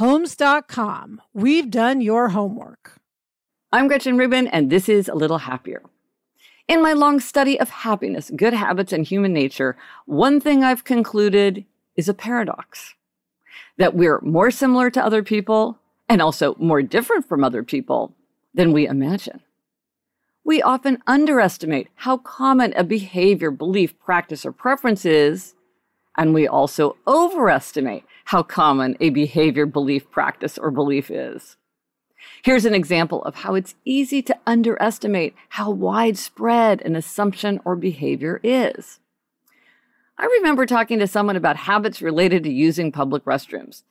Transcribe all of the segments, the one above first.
Homes.com. We've done your homework. I'm Gretchen Rubin, and this is A Little Happier. In my long study of happiness, good habits, and human nature, one thing I've concluded is a paradox that we're more similar to other people and also more different from other people than we imagine. We often underestimate how common a behavior, belief, practice, or preference is, and we also overestimate how common a behavior, belief, practice, or belief is. Here's an example of how it's easy to underestimate how widespread an assumption or behavior is. I remember talking to someone about habits related to using public restrooms.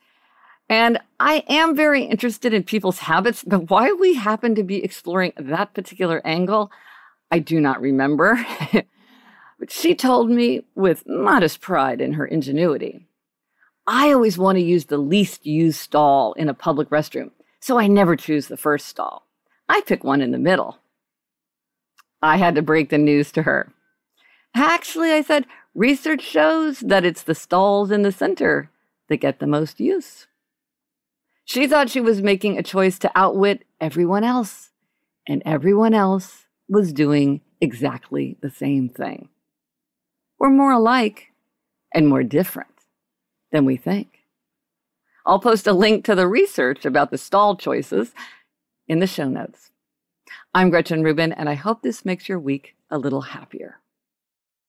And I am very interested in people's habits, but why we happen to be exploring that particular angle, I do not remember. but she told me with modest pride in her ingenuity. I always want to use the least used stall in a public restroom so I never choose the first stall. I pick one in the middle. I had to break the news to her. Actually, I said, research shows that it's the stalls in the center that get the most use. She thought she was making a choice to outwit everyone else, and everyone else was doing exactly the same thing. We're more alike and more different than we think. I'll post a link to the research about the stall choices in the show notes. I'm Gretchen Rubin, and I hope this makes your week a little happier.